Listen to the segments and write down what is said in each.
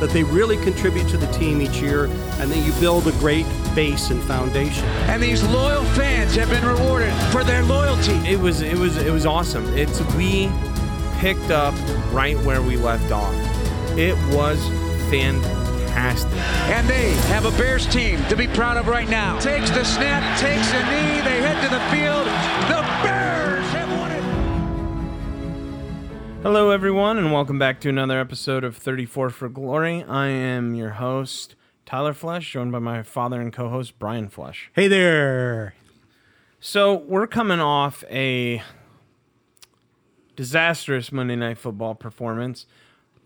That they really contribute to the team each year and that you build a great base and foundation. And these loyal fans have been rewarded for their loyalty. It was it was it was awesome. It's we picked up right where we left off. It was fantastic. And they have a Bears team to be proud of right now. Takes the snap, takes a knee, they head to the field. The Hello everyone and welcome back to another episode of 34 for Glory. I am your host Tyler Flesh, joined by my father and co-host Brian Flesh. Hey there. So, we're coming off a disastrous Monday Night Football performance.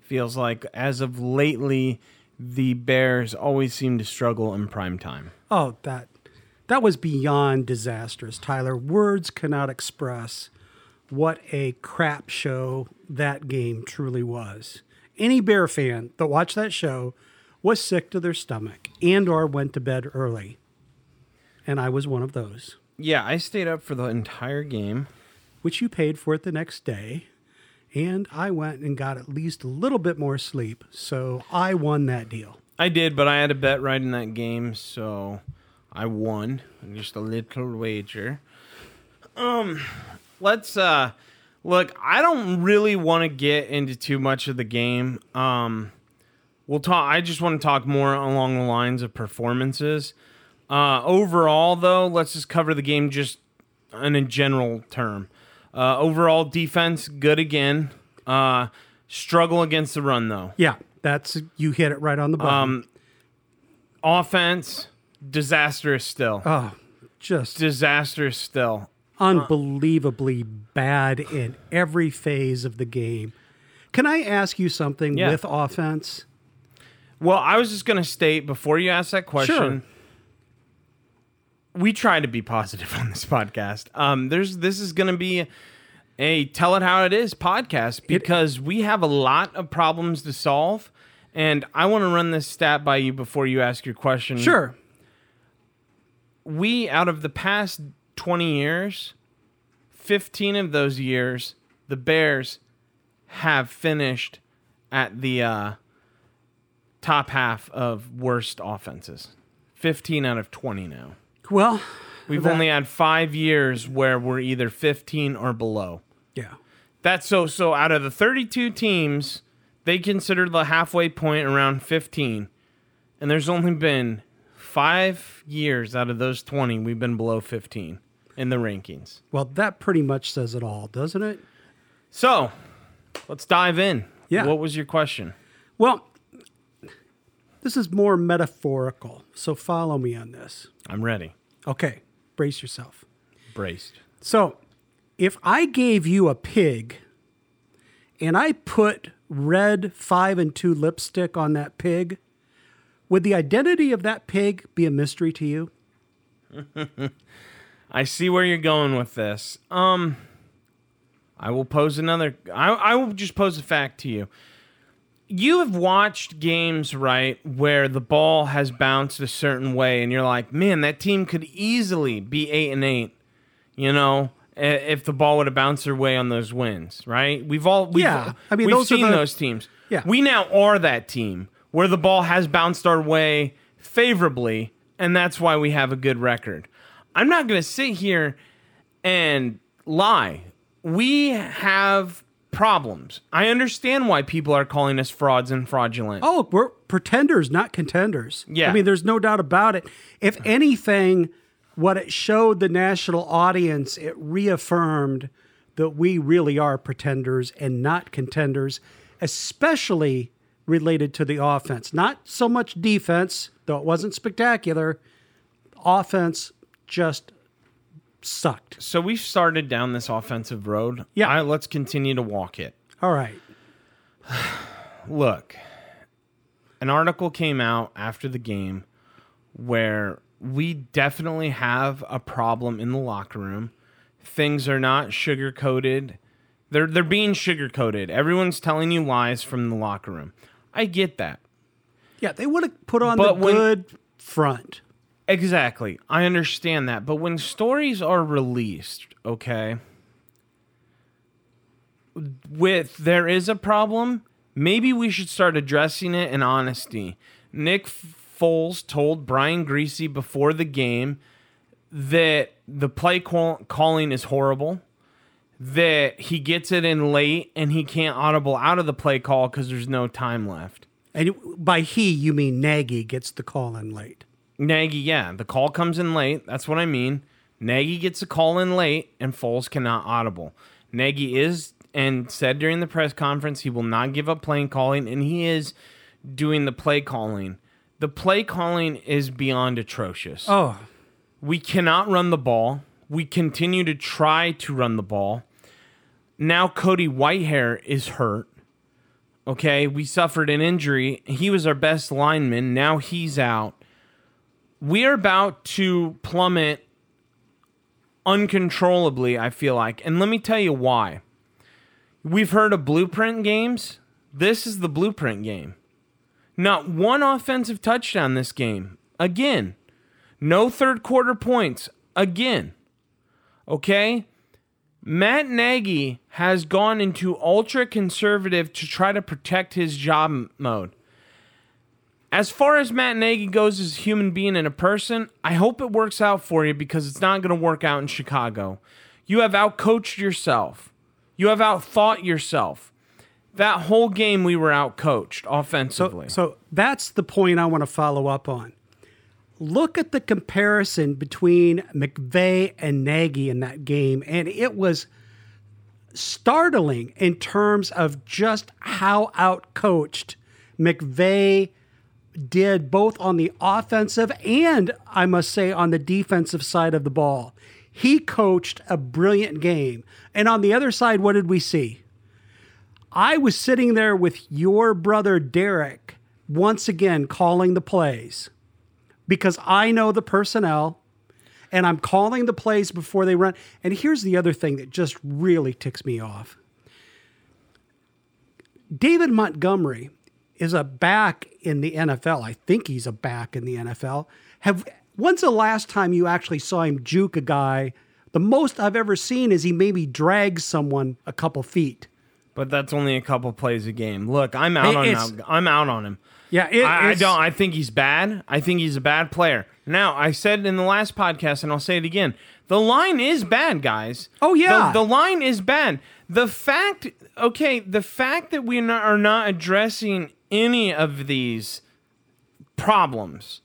Feels like as of lately the Bears always seem to struggle in prime time. Oh, that that was beyond disastrous, Tyler. Words cannot express what a crap show that game truly was. Any Bear fan that watched that show was sick to their stomach and or went to bed early. And I was one of those, Yeah, I stayed up for the entire game. which you paid for it the next day. And I went and got at least a little bit more sleep, so I won that deal. I did, but I had a bet right in that game, so I won. Just a little wager. Um, let's uh look, I don't really want to get into too much of the game. Um we'll talk I just want to talk more along the lines of performances. Uh overall though, let's just cover the game just in a general term. Uh overall defense good again. Uh struggle against the run though. Yeah, that's you hit it right on the button. Um, offense disastrous still. oh, just disastrous still. Unbelievably bad in every phase of the game. Can I ask you something Yeah. with offense? Well, I was just gonna state before you ask that question. Sure. We try to be positive on this podcast. Um, there's this is gonna be a tell it how it is podcast because we have a lot of problems to solve, and I want to run this stat by you before you ask your question. Sure. we out of the past 20 years 15 of those years the bears have finished at the uh, top half of worst offenses. 15 out of 20 now. Well, we've that- only had five years where we're either 15 or below. Yeah. that's so so out of the 32 teams they consider the halfway point around 15 and there's only been five years out of those 20 we've been below 15 in the rankings Well, that pretty much says it all, doesn't it? so let's dive in Yeah. what was your question Well, this is more metaphorical, so follow me on this. i'm ready Okay, brace yourself. braced So, if I gave you a pig and I put red 5 and 2 lipstick on that pig, would the identity of that pig be a mystery to you? i see where you're going with this. Um i will pose another i, I will just pose a fact to you. You have watched games right where the ball has bounced a certain way and you're like man that team could easily be eight and eight you know if the ball would have bounced their way on those wins right? We've all we've, Yeah, I mean, we've those seen the- those teams. Yeah. we now are that team where the ball has bounced our way favorably and that's why we have a good record i'm not going to sit here and lie. We have problems. I understand why people are calling us frauds and fraudulent. Oh, we're pretenders, not contenders. Yeah. I mean, there's no doubt about it. If anything, what it showed the national audience, it reaffirmed that we really are pretenders and not contenders, especially related to the offense. Not so much defense, though it wasn't spectacular. Offense just sucked. So we've started down this offensive road. Yeah. Let's continue to walk it. All right. Look, an article came out after the game where we definitely have a problem in the locker room. Things are not sugar coated. They're they're being sugar coated. Everyone's telling you lies from the locker room. I get that. Yeah, they would have put on But the when- good front. Exactly. I understand that. But when stories are released, okay, with there is a problem, maybe we should start addressing it in honesty. Nick Foles told Brian Griese before the game that the play call- calling is horrible, that he gets it in late and he can't audible out of the play call because there's no time left. And by he, you mean Nagy gets the call in late. Nagy, yeah, the call comes in late. That's what I mean. Nagy gets a call in late, and Foles cannot audible. Nagy is and said during the press conference he will not give up playing calling, and he is doing the play calling. The play calling is beyond atrocious. Oh, We cannot run the ball. We continue to try to run the ball. Now Cody Whitehair is hurt. Okay, we suffered an injury. He was our best lineman. Now he's out. We are about to plummet uncontrollably, I feel like. And let me tell you why. We've heard of blueprint games. This is the blueprint game. Not one offensive touchdown this game. Again. No third quarter points. Again. Okay? Matt Nagy has gone into ultra conservative to try to protect his job mode. As far as Matt Nagy goes as a human being and a person, I hope it works out for you because it's not going to work out in Chicago. You have outcoached yourself. You have outthought yourself. That whole game we were outcoached offensively. so that's the point I want to follow up on. Look at the comparison between McVay and Nagy in that game, and it was startling in terms of just how outcoached McVay did both on the offensive and I must say on the defensive side of the ball. He coached a brilliant game. And on the other side, what did we see? I was sitting there with your brother Derek once again calling the plays because I know the personnel and I'm calling the plays before they run. And here's the other thing that just really ticks me off David Montgomery is a back in the NFL. I think he's a back in the NFL. Have when's the last time you actually saw him juke a guy? The most I've ever seen is he maybe drags someone a couple feet. but that's only a couple plays a game. Look, I'm out It- on him. I'm out on him. Yeah, it- I, I don't. I think he's bad. I think he's a bad player. Now, I said in the last podcast, and I'll say it again: the line is bad, guys. Oh, yeah. the, the line is bad. The fact, okay, the fact that we are not addressing any of these problems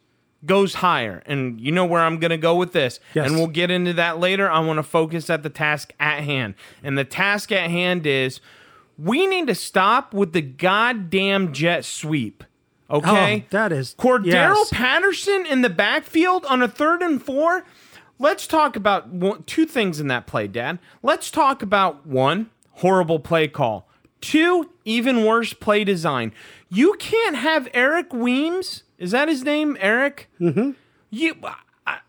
goes higher. And you know where I'm going to go with this. Yes. And we'll get into that later. I want to focus at the task at hand. And the task at hand is we need to stop with the goddamn jet sweep. Okay? Oh, that is- Cordarrelle yes. Patterson in the backfield on a third and four. Let's talk about one, two things in that play, Dad. Let's talk about one, horrible play call. Two, even worse play design. You can't have Eric Weems. Is that his name, Eric? Mm-hmm. You, I,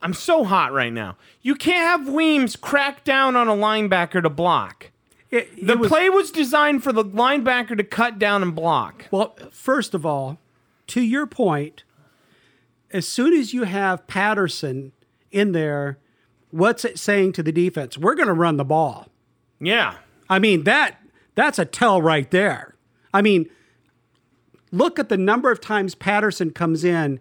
I'm so hot right now. You can't have Weems crack down on a linebacker to block. It- it The was- play was designed for the linebacker to cut down and block. Well, first of all, to your point, as soon as you have Patterson in there, what's it saying to the defense? We're going to run the ball. Yeah. I mean that that's a tell right there. I mean, look at the number of times Patterson comes in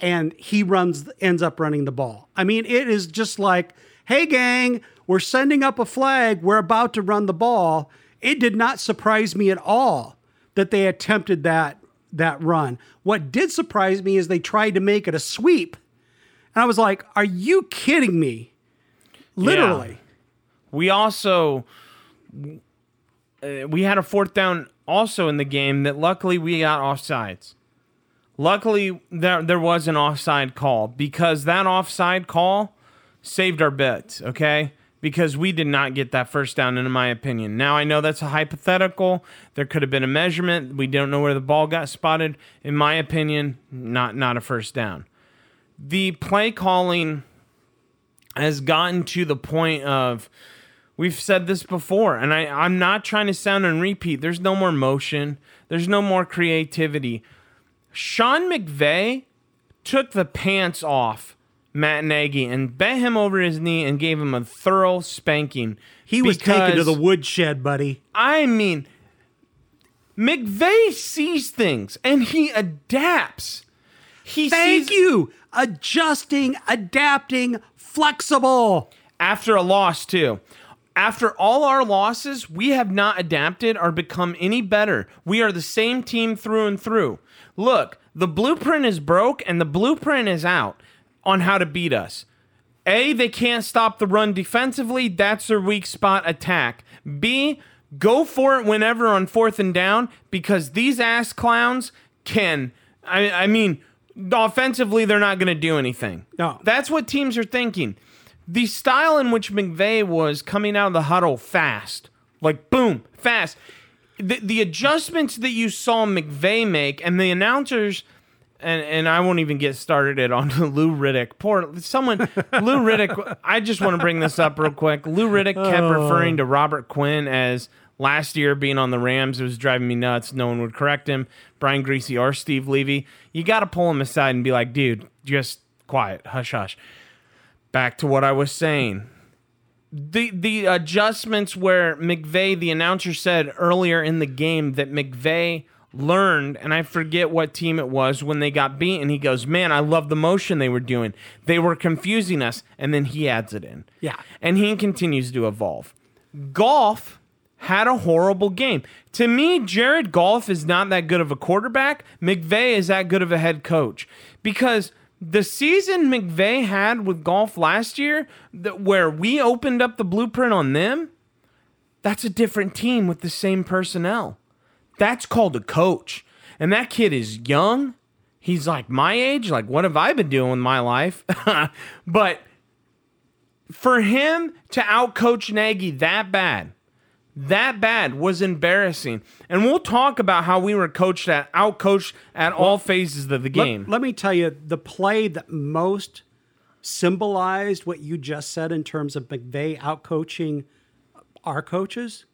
and he runs ends up running the ball. I mean, it is just like, "Hey gang, we're sending up a flag. We're about to run the ball." It did not surprise me at all that they attempted that that run. What did surprise me is they tried to make it a sweep. And I was like, "Are you kidding me?" Literally. We also uh, we had a fourth down also in the game that luckily we got offsides. Luckily there there was an offside call because that offside call saved our bets, okay? Because we did not get that first down in my opinion. Now I know that's a hypothetical. There could have been a measurement. We don't know where the ball got spotted. In my opinion, not not a first down. the play calling has gotten to the point of we've said this before, and I, I'm not trying to sound and repeat. There's no more motion, there's no more creativity. Sean McVay took the pants off Matt Nagy and bent him over his knee and gave him a thorough spanking. He was taken to the woodshed, buddy. I mean, McVay sees things and he adapts. He Thank sees you. Adjusting, adapting, flexible. after a loss too. After all our losses, we have not adapted or become any better. We are the same team through and through. Look, the blueprint is broke and the blueprint is out on how to beat us. A, they can't stop the run defensively. That's their weak spot attack. B, go for it whenever on fourth and down because these ass clowns can. I, I mean, offensively, they're not going to do anything. No. That's what teams are thinking. The style in which McVay was coming out of the huddle fast, like boom, fast. The, the adjustments that you saw McVay make and the announcers and and I won't even get started it on Lou Riddick. Poor someone, Lou Riddick. I just want to bring this up real quick. Lou Riddick kept oh. referring to Robert Quinn as last year being on the Rams. It was driving me nuts. No one would correct him. Brian Griese or Steve Levy. You got to pull him aside and be like, dude, just quiet, hush, hush. Back to what I was saying the the adjustments where McVay, the announcer said earlier in the game that McVay learned, and I forget what team it was when they got beaten. He goes, "Man, I love the motion they were doing. They were confusing us." And then he adds it in. Yeah. and he continues to evolve. Goff had a horrible game. To me, Jared Goff is not that good of a quarterback. McVay is that good of a head coach because the season McVay had with Goff last year, that where we opened up the blueprint on them, that's a different team with the same personnel. That's called a coach. And that kid is young. He's like my age. Like, what have I been doing with my life? but for him to outcoach Nagy that bad, that bad was embarrassing. And we'll talk about how we were coached at outcoached at all phases of the Let- game. Let, me tell you, the play that most symbolized what you just said in terms of McVay outcoaching our coaches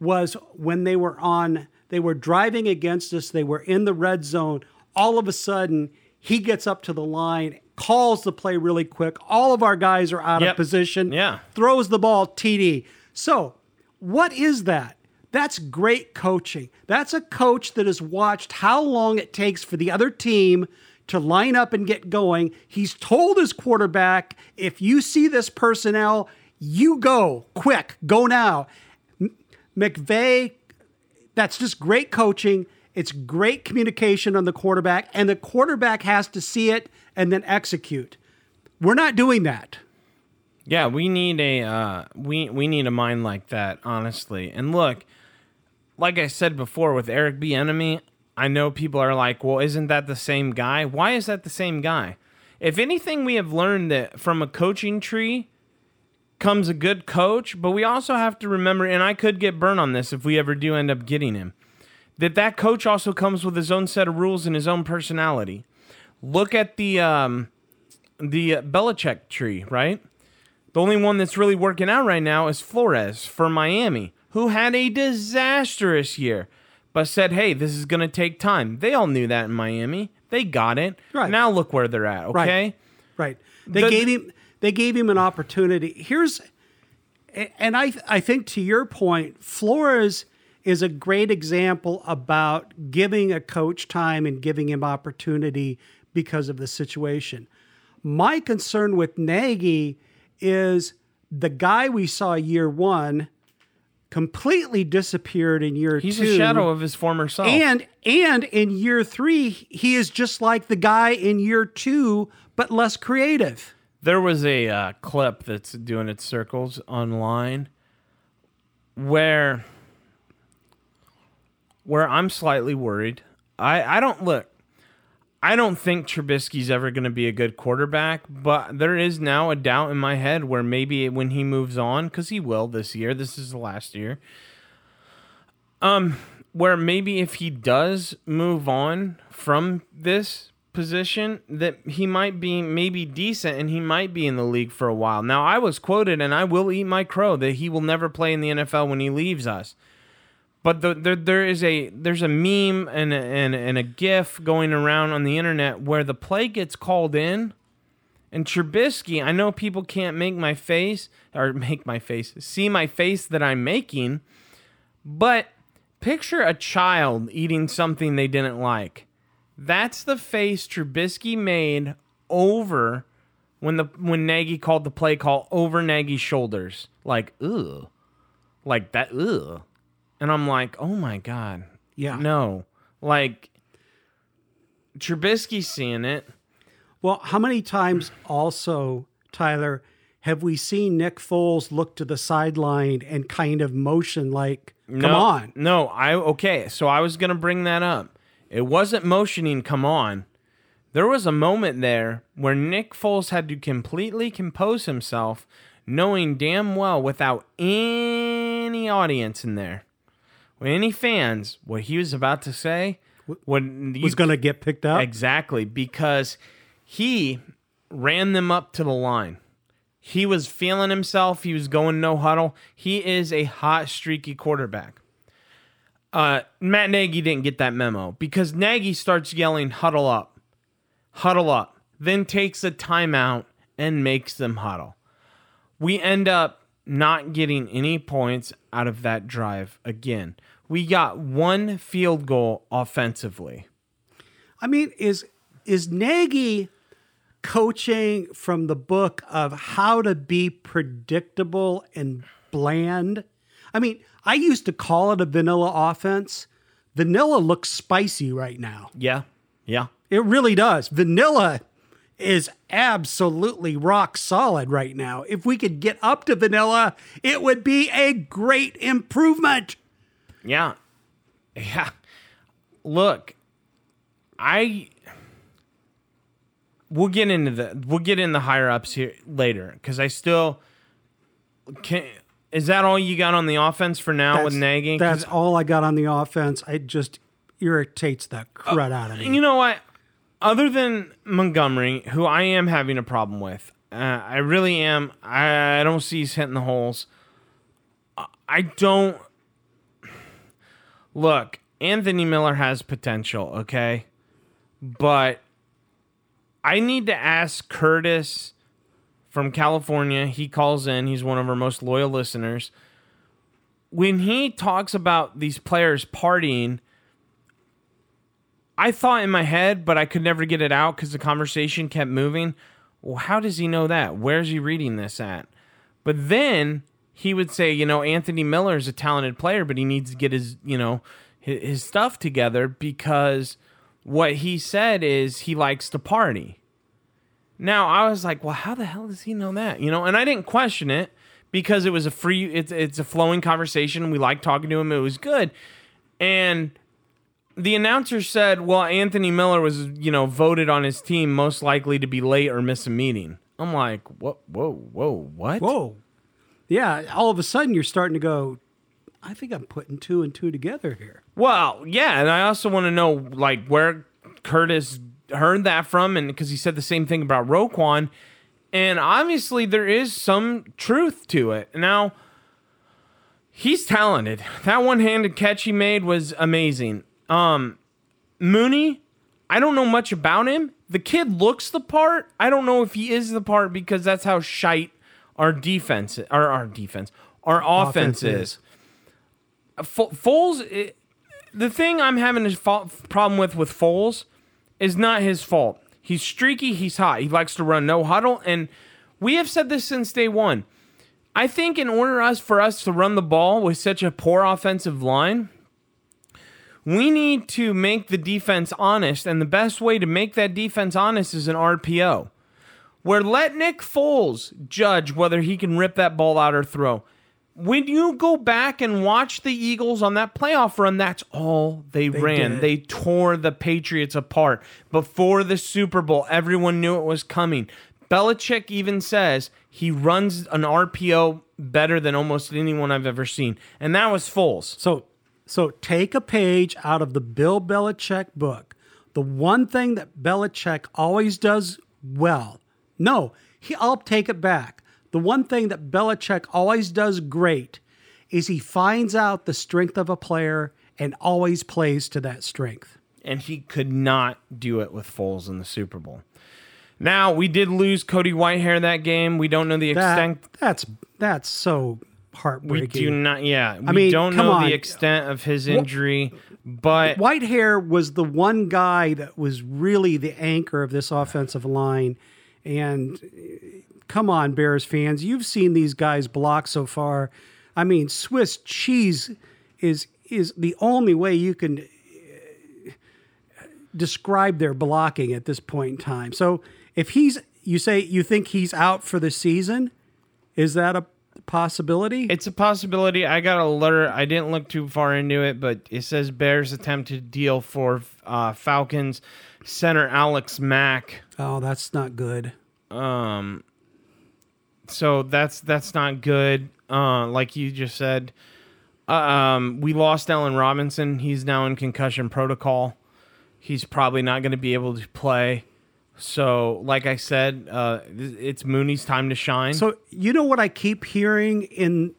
was when they were on, they were driving against us, they were in the red zone. All of a sudden, he gets up to the line, calls the play really quick. All of our guys are out Yep. of position. Yeah. Throws the ball TD. So, what is that? That's great coaching. That's a coach that has watched how long it takes for the other team to line up and get going. He's told his quarterback, if you see this personnel, you go quick, go now. M- McVay, that's just great coaching. It's great communication on the quarterback, and the quarterback has to see it and then execute. We're not doing that. Yeah, we need a uh, we we need a mind like that, honestly. And look, like I said before with Eric Bieniemy, I know people are like, "Well, isn't that the same guy?" Why is that the same guy? If anything, we have learned that from a coaching tree comes a good coach, but we also have to remember, and I could get burned on this if we ever do end up getting him, that that coach also comes with his own set of rules and his own personality. Look at the um, the Belichick tree, right? The only one that's really working out right now is Flores for Miami, who had a disastrous year, but said, hey, this is going to take time. They all knew that in Miami. They got it. Right. Now look where they're at, okay? Right. They The- gave him they gave him an opportunity. Here's and I I think to your point, Flores is a great example about giving a coach time and giving him opportunity because of the situation. My concern with Nagy is the guy we saw year one completely disappeared in year He's two. a shadow of his former self. And and in year three, he is just like the guy in year two, but less creative. There was a uh, clip that's doing its circles online where where I'm slightly worried. I I don't look. I don't think Trubisky's ever going to be a good quarterback, but there is now a doubt in my head where maybe when he moves on, because he will this year, this is the last year. Um, where maybe if he does move on from this position that he might be maybe decent and he might be in the league for a while. Now, I was quoted, and I will eat my crow that he will never play in the NFL when he leaves us. But the, there, there is a there's a meme and a, and, and a GIF going around on the internet where the play gets called in, and Trubisky. I know people can't make my face or make my face see my face that I'm making, but picture a child eating something they didn't like. That's the face Trubisky made over when the when Nagy called the play call over Nagy's shoulders, like ugh, like that ugh. And I'm like, oh my God. Yeah. No. Like Trubisky seeing it. Well, how many times also, Tyler, have we seen Nick Foles look to the sideline and kind of motion like, come no, on? No, I okay. So I was gonna bring that up. It wasn't motioning, come on. There was a moment there where Nick Foles had to completely compose himself, knowing damn well without any audience in there, any fans, what he was about to say when Was going to get picked up? Exactly, because he ran them up to the line. He was feeling himself. He was going no huddle. He is a hot, streaky quarterback. Uh, Matt Nagy didn't get that memo because Nagy starts yelling, huddle up, huddle up, then takes a timeout and makes them huddle. We end up not getting any points out of that drive again. We got one field goal offensively. I mean, is is Nagy coaching from the book of how to be predictable and bland? I mean, I used to call it a vanilla offense. Vanilla looks spicy right now. Yeah. Yeah. It really does. Vanilla is absolutely rock solid right now. If we could get up to vanilla, it would be a great improvement. Yeah. Yeah. Look, I we'll get into the we'll get in the higher ups here later cuz I still can is that all you got on the offense for now with Nagy? 'Cause That's all I got on the offense. It just irritates the crud uh, out of me. You know what? Other than Montgomery, who I am having a problem with, uh, I really am. I, I don't see he's hitting the holes. I- I don't. Look, Anthony Miller has potential, okay? But I need to ask Curtis from California. He calls in, he's one of our most loyal listeners. When he talks about these players partying, I thought in my head, but I could never get it out because the conversation kept moving. Well, how does he know that? Where's he reading this at? But then he would say, you know, Anthony Miller is a talented player, but he needs to get his, you know, his, his stuff together because what he said is he likes to party. Now I was like, well, how the hell does he know that? You know, and I didn't question it because it was a free, it's it's a flowing conversation. We liked talking to him. It was good, and the announcer said, "Well, Anthony Miller was, you know, voted on his team most likely to be late or miss a meeting." I'm like, "What? Whoa, whoa, what?" Whoa. Yeah, all of a sudden you're starting to go, I think I'm putting two and two together here. Well, yeah, and I also want to know like where Curtis heard that from, and because he said the same thing about Roquan, and obviously there is some truth to it. Now, he's talented. That one-handed catch he made was amazing. Um, Mooney, I don't know much about him. The kid looks the part. I don't know if he is the part because that's how shite our defense, our our defense, our offense, Offense is. Fo- Foles, it, the thing I'm having a fa- problem with with Foles is not his fault. He's streaky. He's hot. He likes to run no huddle, and we have said this since day one. I think in order us for us to run the ball with such a poor offensive line, we need to make the defense honest, and the best way to make that defense honest is an RPO, where let Nick Foles judge whether he can rip that ball out or throw. When you go back and watch the Eagles on that playoff run, that's all they, ran. did. They tore the Patriots apart. Before the Super Bowl, everyone knew it was coming. Belichick even says he runs an RPO better than almost anyone I've ever seen, and that was Foles. So so take a page out of the Bill Belichick book. The one thing that Belichick always does well, no, he, I'll take it back. The one thing that Belichick always does great is he finds out the strength of a player and always plays to that strength. and he could not do it with Foles in the Super Bowl. Now we did lose Cody Whitehair that game. We don't know the That, extent. that's that's so We do not. Yeah, we mean, don't know on. the extent of his injury, but Whitehair was the one guy that was really the anchor of this offensive line. And uh, come on, Bears fans, you've seen these guys block so far. I mean, Swiss cheese is is the only way you can uh, describe their blocking at this point in time. So if he's, you say you think he's out for the season, is that a possibility? it's a possibility. I got a letter. I didn't look too far into it, but it says Bears attempted to deal for uh, Falcons center Alex Mack. oh, that's not good. Um, so that's that's not good. Uh, like you just said, uh, um, we lost Allen Robinson. He's now in concussion protocol. He's probably not going to be able to play. So, like I said, uh, it's Mooney's time to shine. So you know what I keep hearing in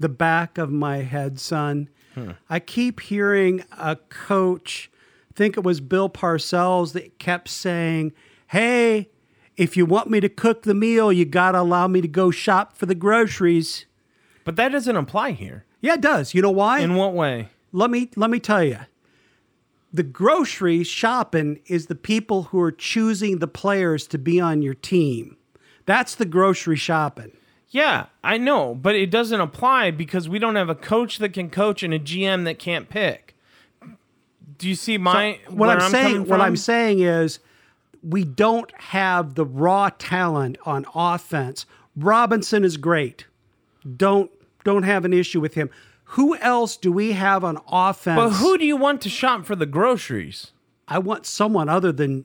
the back of my head, son? I keep hearing a coach, I think it was Bill Parcells, that kept saying, Hey, if you want me to cook the meal, you gotta allow me to go shop for the groceries. but that doesn't apply here. Yeah, it does. You know why? In what way? let me let me tell you the grocery shopping is the people who are choosing the players to be on your team that's the grocery shopping Yeah, I know, but it doesn't apply because we don't have a coach that can coach and a GM that can't pick. Do you see my what where I'm, saying what I'm saying is we don't have the raw talent on offense. Robinson is great. Don't don't have an issue with him. Who else do we have on offense? But who do you want to shop for the groceries? I want someone other than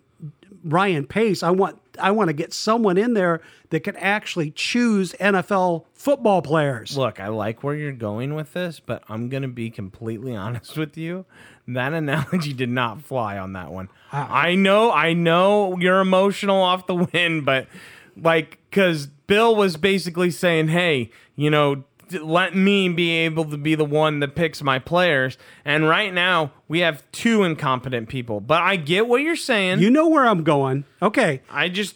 Ryan Pace. I want I want to get someone in there that can actually choose NFL football players. Look, I like where you're going with this, but I'm going to be completely honest with you. That analogy did not fly on that one. I know, I know you're emotional off the win, but like, because Bill was basically saying, hey, you know, let me be able to be the one that picks my players. And right now, we have two incompetent people. But I get what you're saying. You know where I'm going. Okay. I just,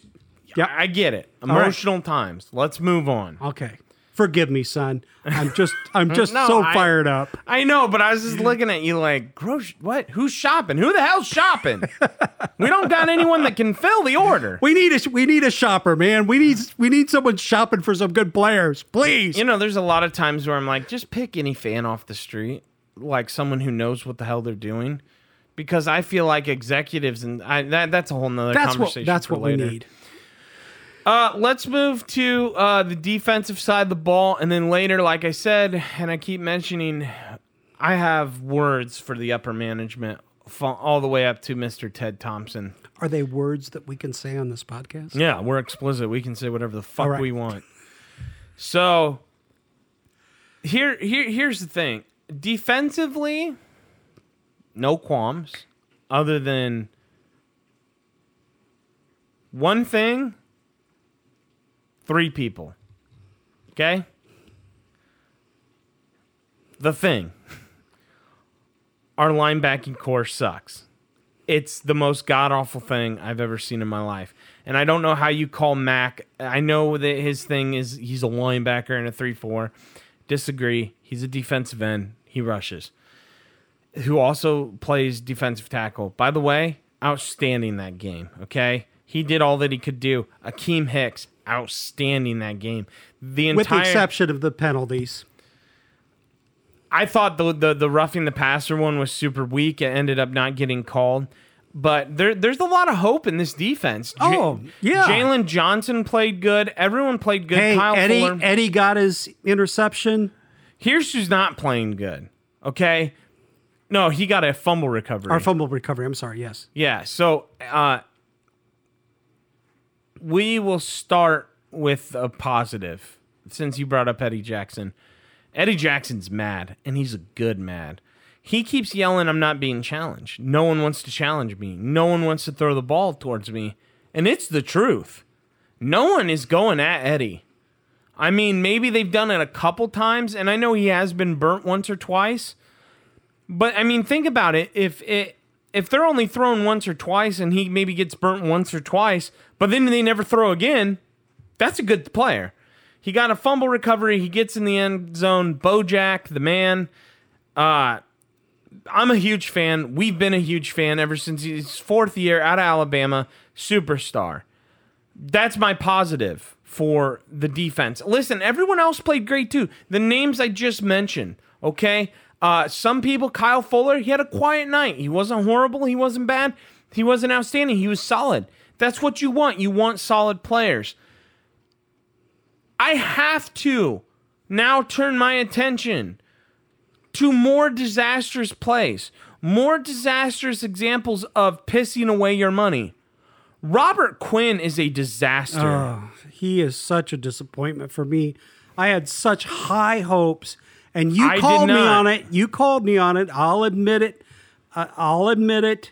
Yep. I get it. right. Emotional times. Let's move on. Okay. Forgive me, son. I'm just I'm just No, so I- fired up. I know, but I was just looking at you like, gross. What? Who's shopping? Who the hell's shopping? we don't got anyone that can fill the order. We need a we need a shopper, man. We need we need someone shopping for some good players, please. You know, there's a lot of times where I'm like, just pick any fan off the street, like someone who knows what the hell they're doing, because I feel like executives and I, that that's a whole nother that's what that's what later. we need. Uh, let's move to uh, the defensive side of the ball, and then later, like I said, and I keep mentioning, I have words for the upper management, all the way up to Mr. Ted Thompson. Are they words that we can say on this podcast? Yeah, we're explicit. We can say whatever the fuck right. we want. So here, here, here's the thing. Defensively, no qualms, other than one thing. Three people. Okay. The thing. Our linebacking corps sucks it's the most god awful thing I've ever seen in my life. And I don't know how you call Mack. I know that his thing is he's a linebacker in a 3 4. Disagree. He's a defensive end. He rushes. Who also plays defensive tackle. By the way, outstanding that game. Okay. He did all that he could do. Akiem Hicks, outstanding that game. The entire With the exception of the penalties. I thought the, the the roughing the passer one was super weak. It ended up not getting called. But there there's a lot of hope in this defense. J- Oh, yeah. Jaylon Johnson played good. Everyone played good. Hey, Kyle Eddie Fuller. Eddie got his interception. Here's who's not playing good. Okay. No, he got a fumble recovery. Or fumble recovery. I'm sorry. Yes. Yeah. So uh, we will start with a positive since you brought up Eddie Jackson. Eddie Jackson's mad, and he's a good mad. He keeps yelling, I'm not being challenged. No one wants to challenge me. No one wants to throw the ball towards me. And it's the truth. No one is going at Eddie. I mean, maybe they've done it a couple times, and I know he has been burnt once or twice. But I mean, think about it. If it if they're only thrown once or twice and he maybe gets burnt once or twice, but then they never throw again, that's a good player. He got a fumble recovery. He gets in the end zone. Bojack, the man. Uh, I'm a huge fan. We've been a huge fan ever since his fourth year out of Alabama. Superstar. That's my positive for the defense. Listen, everyone else played great too. The names I just mentioned, okay? Uh, some people, Kyle Fuller, he had a quiet night. He wasn't horrible. He wasn't bad. He wasn't outstanding. He was solid. That's what you want. You want solid players. I have to now turn my attention to more disastrous plays, more disastrous examples of pissing away your money. Robert Quinn is a disaster. Oh, he is such a disappointment for me. I had such high hopes, and you I called me on it. You called me on it. I'll admit it. I- I'll admit it.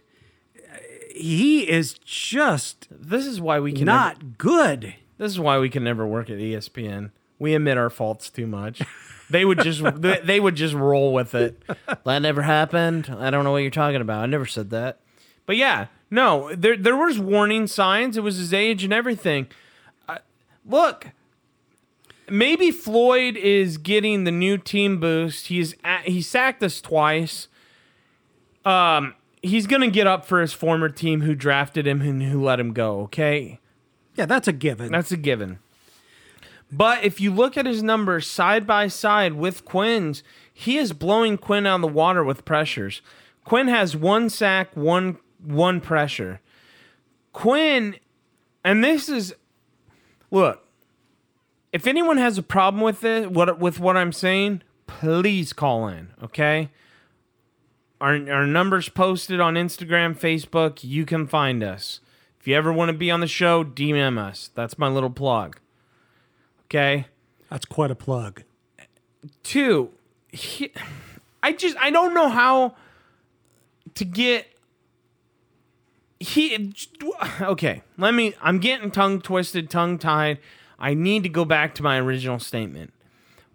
He is just this is why we can never, not good. this is why we can never work at ESPN. We admit our faults too much. They would just they they would just roll with it. That never happened. I don't know what you're talking about. I never said that. But yeah, no, there there was warning signs. It was his age and everything. Uh, look, maybe Floyd is getting the new team boost. He's at, he sacked us twice. Um, he's gonna get up for his former team who drafted him and who let him go. Okay, Yeah, that's a given. that's a given. But if you look at his numbers side by side with Quinn's, he is blowing Quinn out of the water with pressures. Quinn has one sack, one one pressure. Quinn, and this is look. If anyone has a problem with it, what with what I'm saying, please call in. Okay. Our, our numbers posted on Instagram, Facebook. You can find us. If you ever want to be on the show, DM us. That's my little plug. Okay. That's quite a plug. Two, he, I just I don't know how to get he okay let me i'm getting tongue twisted tongue tied i need to go back to my original statement.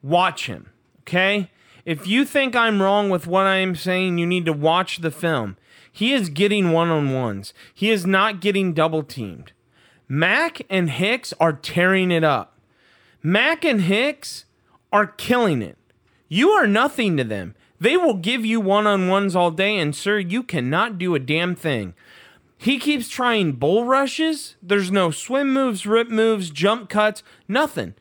Watch him okay? If you think i'm wrong with what i'm saying you need to watch the film. He is getting one-on-ones. He is not getting double teamed mac and hicks are tearing it up. Mac and hicks are killing it. You are nothing to them. They will give you one-on-ones all day and sir you cannot do a damn thing he keeps trying bull rushes. There's no swim moves, rip moves, jump cuts, nothing.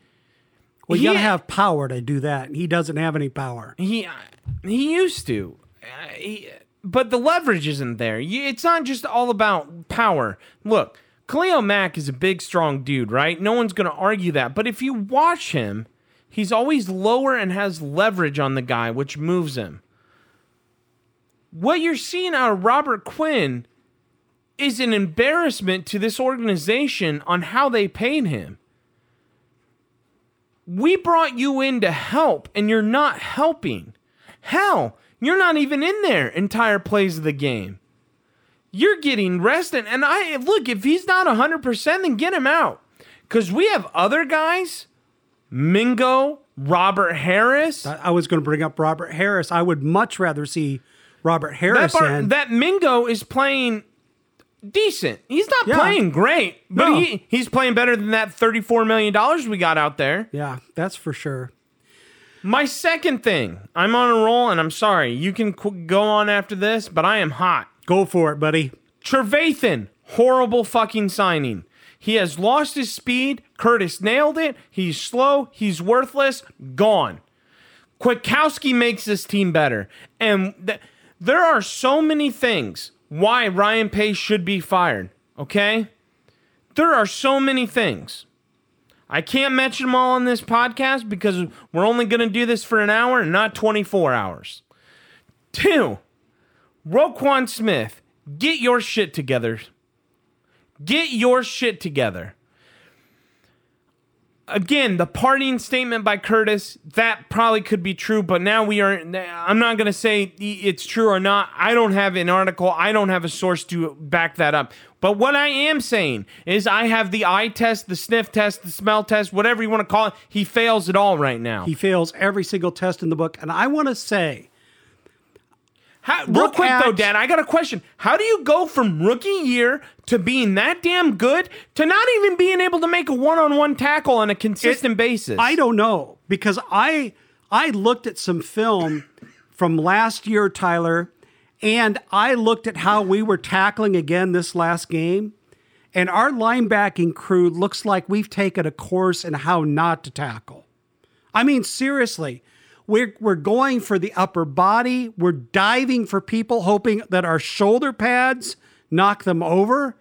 Well, you He- gotta have power to do that. He doesn't have any power. He he used to, Uh, he- but the leverage isn't there. It's not just all about power. Look, Khalil Mack is a big, strong dude, right? No one's going to argue that. But if you watch him, he's always lower and has leverage on the guy, which moves him. What you're seeing out of Robert Quinn is an embarrassment to this organization on how they paid him. We brought you in to help, and you're not helping. Hell, you're not even in there entire plays of the game. You're getting rested. And I look, if he's not 100%, then get him out. Because we have other guys, Mingo, Robert Harris. I was going to bring up Robert Harris. I would much rather see Robert Harris part, in. that Mingo is playing decent. He's not Yeah. playing great, but No. he, he's playing better than that $34 million we got out there. yeah, that's for sure. My second thing, I'm on a roll, and I'm sorry. You can qu- go on after this, but I am hot. Go for it, buddy. Trevathan, horrible fucking signing. He has lost his speed. Curtis nailed it. He's slow. He's worthless. Gone. Kwiatkoski makes this team better. And th- there are so many things why Ryan Pace should be fired. Okay? There are so many things. I can't mention them all on this podcast because we're only going to do this for an hour and not 24 hours. Two, Roquan Smith, get your shit together. Get your shit together. Again, the parting statement by Curtis, that probably could be true, but now we are, I'm not going to say it's true or not. I don't have an article, I don't have a source to back that up. But what I am saying is, I have the eye test, the sniff test, the smell test, whatever you want to call it. He fails it all right now. He fails every single test in the book. And I want to say, How, real quick though, at- Dad, I got a question. How do you go from rookie year to being that damn good to not even being able to make a one-on-one tackle on a consistent basis? I don't know because I I looked at some film from last year, Tyler, and I looked at how we were tackling again this last game, and our linebacking crew looks like we've taken a course in how not to tackle. I mean, seriously. We're, we're going for the upper body. We're diving for people, hoping that our shoulder pads knock them over.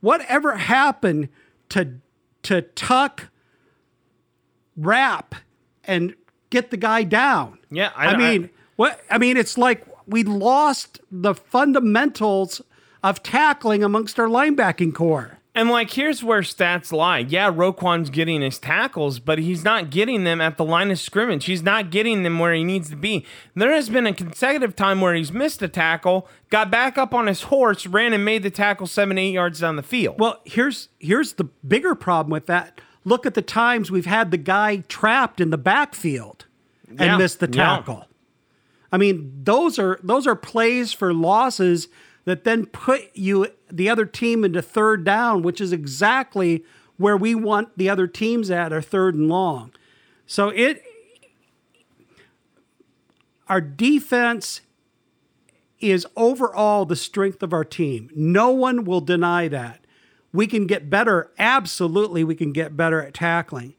Whatever happened to to tuck, wrap, and get the guy down? Yeah, I, I- I- mean, what? I mean, it's like we lost the fundamentals of tackling amongst our linebacking corps. And like, here's where stats lie. Yeah, Roquan's getting his tackles, but he's not getting them at the line of scrimmage. He's not getting them where he needs to be. There has been a consecutive time where he's missed a tackle, got back up on his horse, ran and made the tackle seven, eight yards down the field. Well, here's here's the bigger problem with that. Look at the times we've had the guy trapped in the backfield and Yeah, missed the yeah. tackle. I mean, those are those are plays for losses that then put you the other team into third down, which is exactly where we want the other teams at are third and long. So it our defense is overall the strength of our team. No one will deny that. We can get better. Absolutely, we can get better at tackling.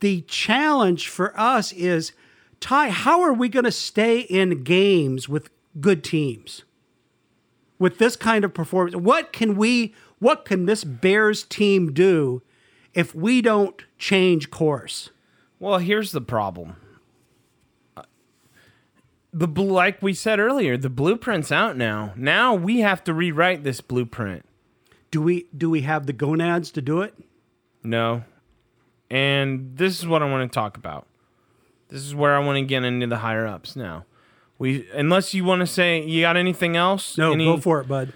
The challenge for us is Ty, how are we going to stay in games with good teams? With this kind of performance, what can we what can this Bears team do if we don't change course? Well, here's the problem. Uh, The like we said earlier, the blueprint's out now. Now we have to rewrite this blueprint. Do we do we have the gonads to do it? No. And this is what I want to talk about. This is where I want to get into the higher ups now. We unless you want to say you got anything else? No, Any, go for it, bud.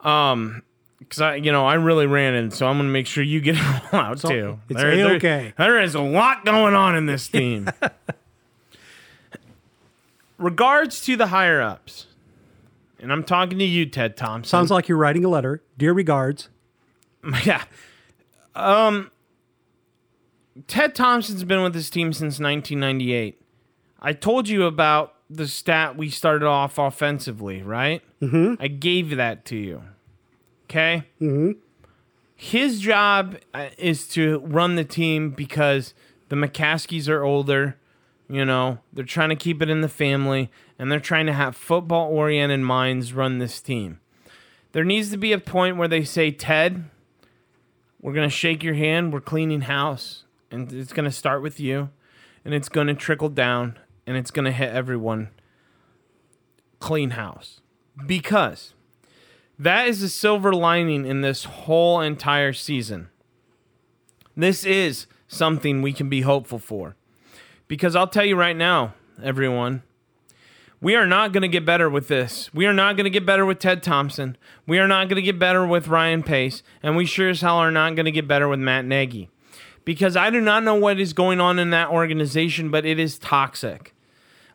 Um, because I, you know, I really ran in, so I'm gonna make sure you get it all out too. it's there, A-okay. there is a lot going on in this team. Regards to the higher ups, and I'm talking to you, Ted Thompson. Sounds like you're writing a letter. Dear regards. yeah. Um, Ted Thompson's been with this team since 1998. I told you about the stat we started off offensively, right? Mm-hmm. I gave that to you. Okay. Mm-hmm. His job uh, is to run the team because the McCaskies are older. You know, they're trying to keep it in the family, and they're trying to have football-oriented minds run this team. There needs to be a point where they say, Ted, we're going to shake your hand. We're cleaning house. And it's going to start with you. And it's going to trickle down. And it's going to hit everyone. Clean house. Because that is the silver lining in this whole entire season. This is something we can be hopeful for. Because I'll tell you right now, everyone, we are not going to get better with this. We are not going to get better with Ted Thompson. We are not going to get better with Ryan Pace. And we sure as hell are not going to get better with Matt Nagy. Because I do not know what is going on in that organization, but it is toxic.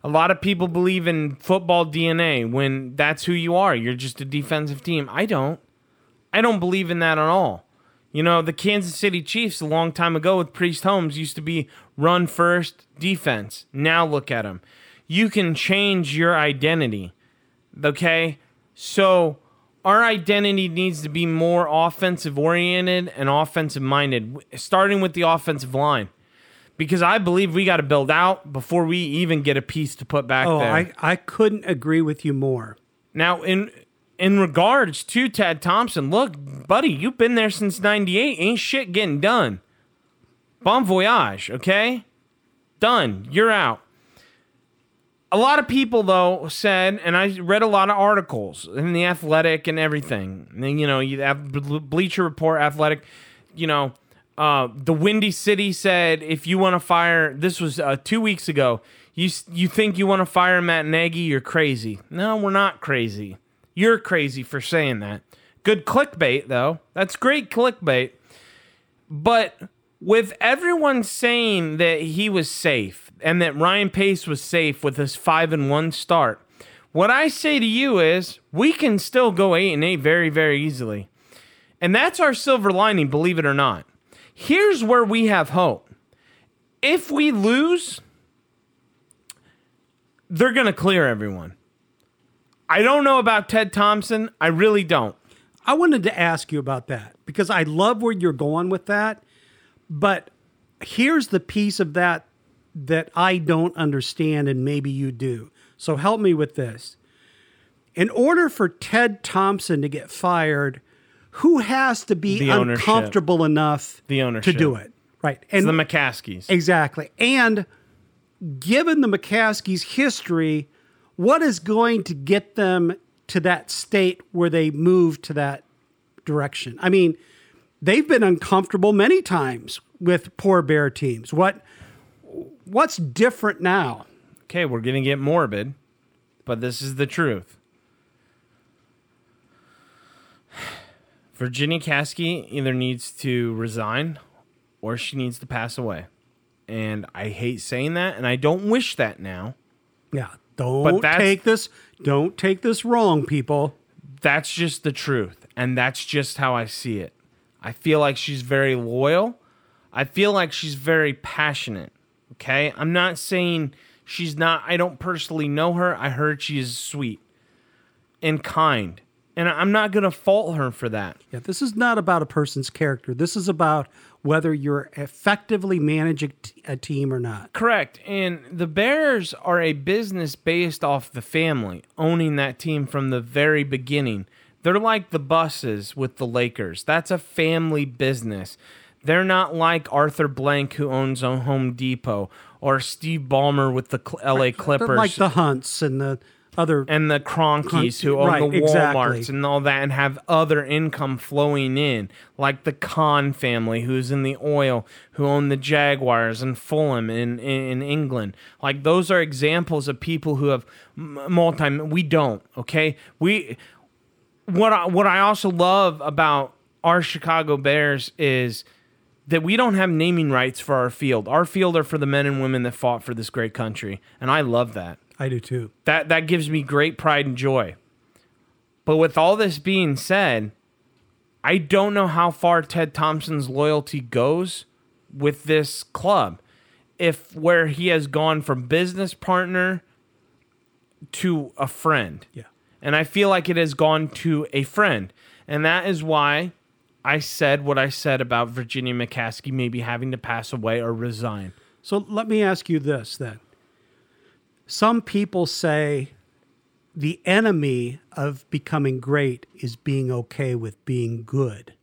A lot of people believe in football DNA when that's who you are. You're just a defensive team. I don't. I don't believe in that at all. You know, the Kansas City Chiefs a long time ago with Priest Holmes used to be run first, defense. Now look at them. You can change your identity. Okay? So our identity needs to be more offensive oriented and offensive minded, starting with the offensive line. Because I believe we got to build out before we even get a piece to put back Oh, there. I, I couldn't agree with you more. Now, in in regards to Ted Thompson, look, buddy, you've been there since '98. Ain't shit getting done. Bon voyage, okay? Done. You're out. A lot of people, though, said, and I read a lot of articles in the Athletic and everything. And then, you know, you have Bleacher Report, Athletic. You know, Uh, the Windy City said if you want to fire, this was uh, two weeks ago. You you think you want to fire Matt Nagy? You're crazy. No, we're not crazy. You're crazy for saying that. Good clickbait though. That's great clickbait. But with everyone saying that he was safe and that Ryan Pace was safe with his five and one start, what I say to you is we can still go eight and eight very, very easily. And that's our silver lining, believe it or not. Here's where we have hope. If we lose, they're going to clear everyone. I don't know about Ted Thompson. I really don't. I wanted to ask you about that because I love where you're going with that. But here's the piece of that that I don't understand, and maybe you do. So help me with this. In order for Ted Thompson to get fired, who has to be The ownership. uncomfortable enough The to do it? Right. It's And the McCaskies. Exactly. And given the McCaskies' history, what is going to get them to that state where they move to that direction? I mean, they've been uncomfortable many times with poor bear teams. What what's different now? Okay, we're going to get morbid, but this is the truth. Virginia McCaskey either needs to resign or she needs to pass away. And I hate saying that, and I don't wish that now. Yeah, don't take this don't take this wrong, people. That's just the truth. And that's just how I see it. I feel like she's very loyal. I feel like she's very passionate. Okay? I'm not saying she's not, I don't personally know her. I heard she is sweet and kind. And I'm not going to fault her for that. Yeah, this is not about a person's character. This is about whether you're effectively managing a team or not. Correct. And the Bears are a business based off the family, owning that team from the very beginning. They're like the Busses with the Lakers. That's a family business. They're not like Arthur Blank, who owns a Home Depot, or Steve Ballmer with the LA Clippers. They're like the Hunts and the other. and the Kroenkes who own Right, the Walmarts exactly. and all that and have other income flowing in, like the Khan family who's in the oil, who own the Jaguars and Fulham in, in, in England. Like those are examples of people who have m- multi. We don't. Okay, we. What I, what I also love about our Chicago Bears is that we don't have naming rights for our field. Our field are for the men and women that fought for this great country, and I love that I do too. that that gives me great pride and joy. But with all this being said, I don't know how far Ted Thompson's loyalty goes with this club. If where he has gone from business partner to a friend. Yeah. And I feel like it has gone to a friend. And that is why I said what I said about Virginia McCaskey maybe having to pass away or resign. So let me ask you this then. Some people say the enemy of becoming great is being okay with being good.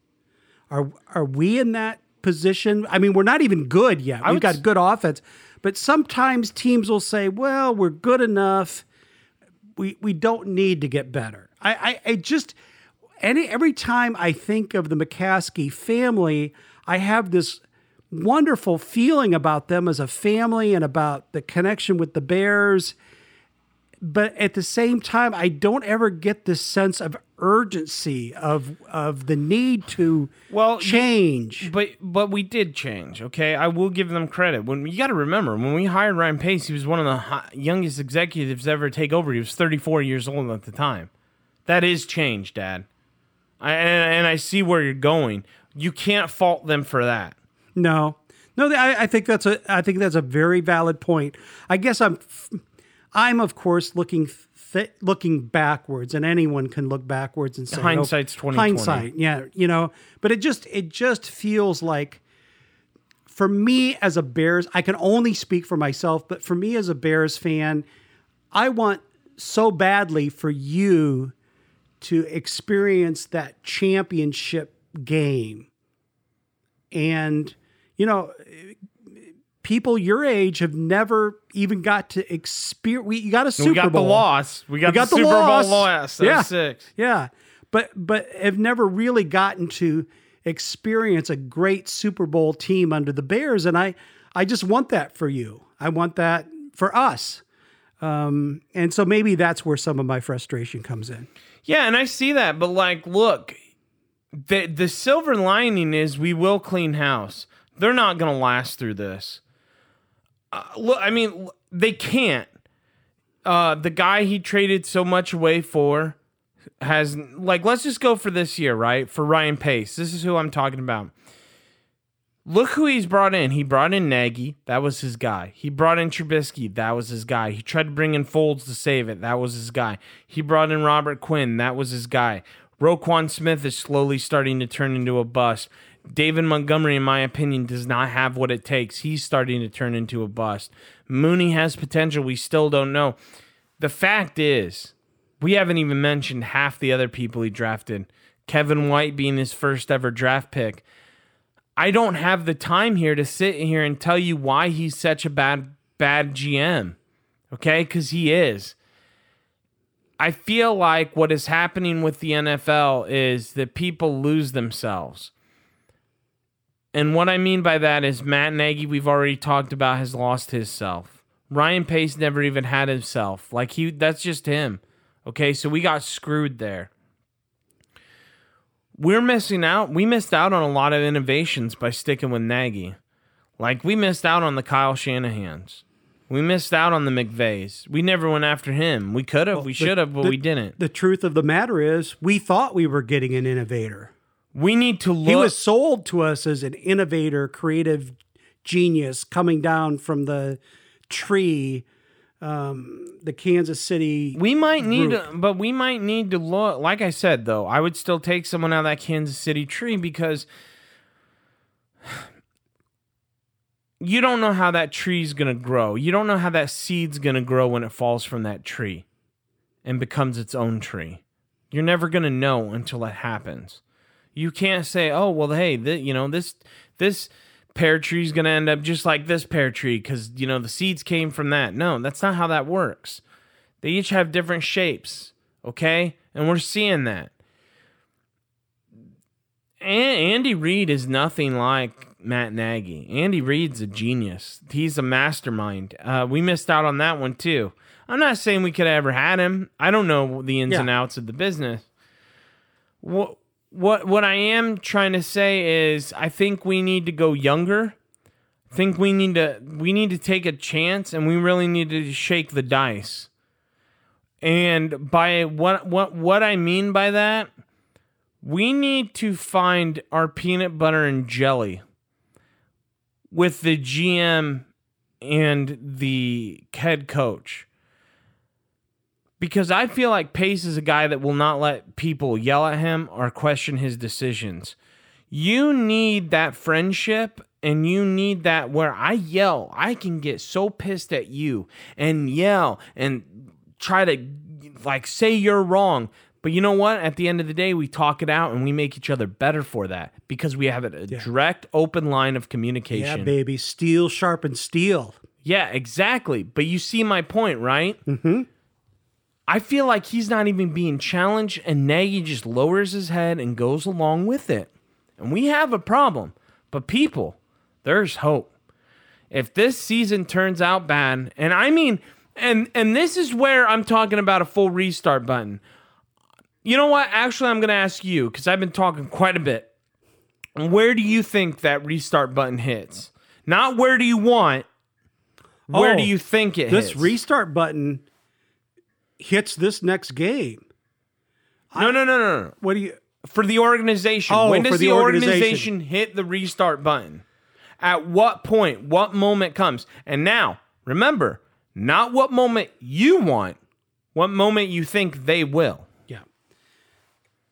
Are are we in that position? I mean, we're not even good yet. We've got good offense, but sometimes teams will say, "Well, we're good enough. We we don't need to get better." I I, I just any every time I think of the McCaskey family, I have this wonderful feeling about them as a family and about the connection with the Bears. But at the same time, I don't ever get this sense of urgency of of the need to Well, change. But but we did change. Okay, I will give them credit. When you got to remember, when we hired Ryan Pace, he was one of the youngest executives ever to ever take over. He was 34 years old at the time. That is change, Dad. I, and, and I see where you're going. You can't fault them for that. No, no, I, I think that's a I think that's a very valid point. I guess I'm I'm of course looking th- looking backwards, and anyone can look backwards and say Hindsight's oh, 20/20. Hindsight, yeah, you know. But it just it just feels like for me as a Bears, I can only speak for myself, but for me as a Bears fan, I want so badly for you to experience that championship game. And, you know, people your age have never even got to experience. We you got a Super we got Bowl. the loss. We got, We got the, the Super loss. Bowl loss. Yeah. six. Yeah. But but have never really gotten to experience a great Super Bowl team under the Bears, and I I just want that for you. I want that for us. Um, and so maybe that's where some of my frustration comes in. Yeah, and I see that, but like, look, the the silver lining is we will clean house. They're not going to last through this. Uh, look, I mean, they can't. Uh, the guy he traded so much away for has like let's just go for this year, right? For Ryan Pace. This is who I'm talking about. Look who he's brought in. He brought in Nagy. That was his guy. He brought in Trubisky. That was his guy. He tried to bring in Foles to save it. That was his guy. He brought in Robert Quinn. That was his guy. Roquan Smith is slowly starting to turn into a bust. David Montgomery, in my opinion, does not have what it takes. He's starting to turn into a bust. Mooney has potential. We still don't know. The fact is, we haven't even mentioned half the other people he drafted. Kevin White being his first ever draft pick. I don't have the time here to sit here and tell you why he's such a bad bad GM. Okay? Cuz he is. I feel like what is happening with the NFL is that people lose themselves. And what I mean by that is Matt Nagy, we've already talked about, has lost his self. Ryan Pace never even had himself. Like he that's just him. Okay, so we got screwed there. We're missing out. We missed out on a lot of innovations by sticking with Nagy. Like we missed out on the Kyle Shanahans. We missed out on the McVays. We never went after him. We could have, we should have, but the- we didn't. The truth of the matter is, we thought we were getting an innovator. We need to look. He was sold to us as an innovator, creative genius coming down from the tree, um, the Kansas City. We might need, to, but we might need to look. Like I said, though, I would still take someone out of that Kansas City tree because you don't know how that tree's gonna grow. You don't know how that seed's gonna grow when it falls from that tree and becomes its own tree. You're never gonna know until it happens. You can't say, "Oh, well, hey, th- you know this this pear tree's gonna end up just like this pear tree because you know the seeds came from that." No, that's not how that works. They each have different shapes, okay? And we're seeing that. And Andy Reid is nothing like Matt Nagy. Andy Reid's a genius. He's a mastermind. Uh, we missed out on that one too. I'm not saying we could have ever had him. I don't know the ins Yeah. and outs of the business. What what what I am trying to say is I think we need to go younger. I think we need to we need to take a chance and we really need to shake the dice. And by what what what I mean by that, we need to find our peanut butter and jelly with the GM and the head coach. Because I feel like Pace is a guy that will not let people yell at him or question his decisions. You need that friendship and you need that where I yell. I can get so pissed at you and yell and try to like say you're wrong. But you know what? At the end of the day, we talk it out and we make each other better for that because we have a direct, open line of communication. yeah, baby, steel sharpens steel. Yeah, exactly. But you see my point, right? Mm-hmm. I feel like he's not even being challenged, and Nagy just lowers his head and goes along with it. And we have a problem. But people, there's hope. If this season turns out bad, and I mean, and and this is where I'm talking about a full restart button. You know what? Actually, I'm going to ask you because I've been talking quite a bit. Where do you think that restart button hits? Not where do you want. Where Oh, do you think it This hits? restart button hits this next game. no, no, no, no, no. What do you? For the organization. Oh, when does the, the organization. organization. hit the restart button? At what point? What moment comes? And now, remember, not what moment you want, what moment you think they will. Yeah.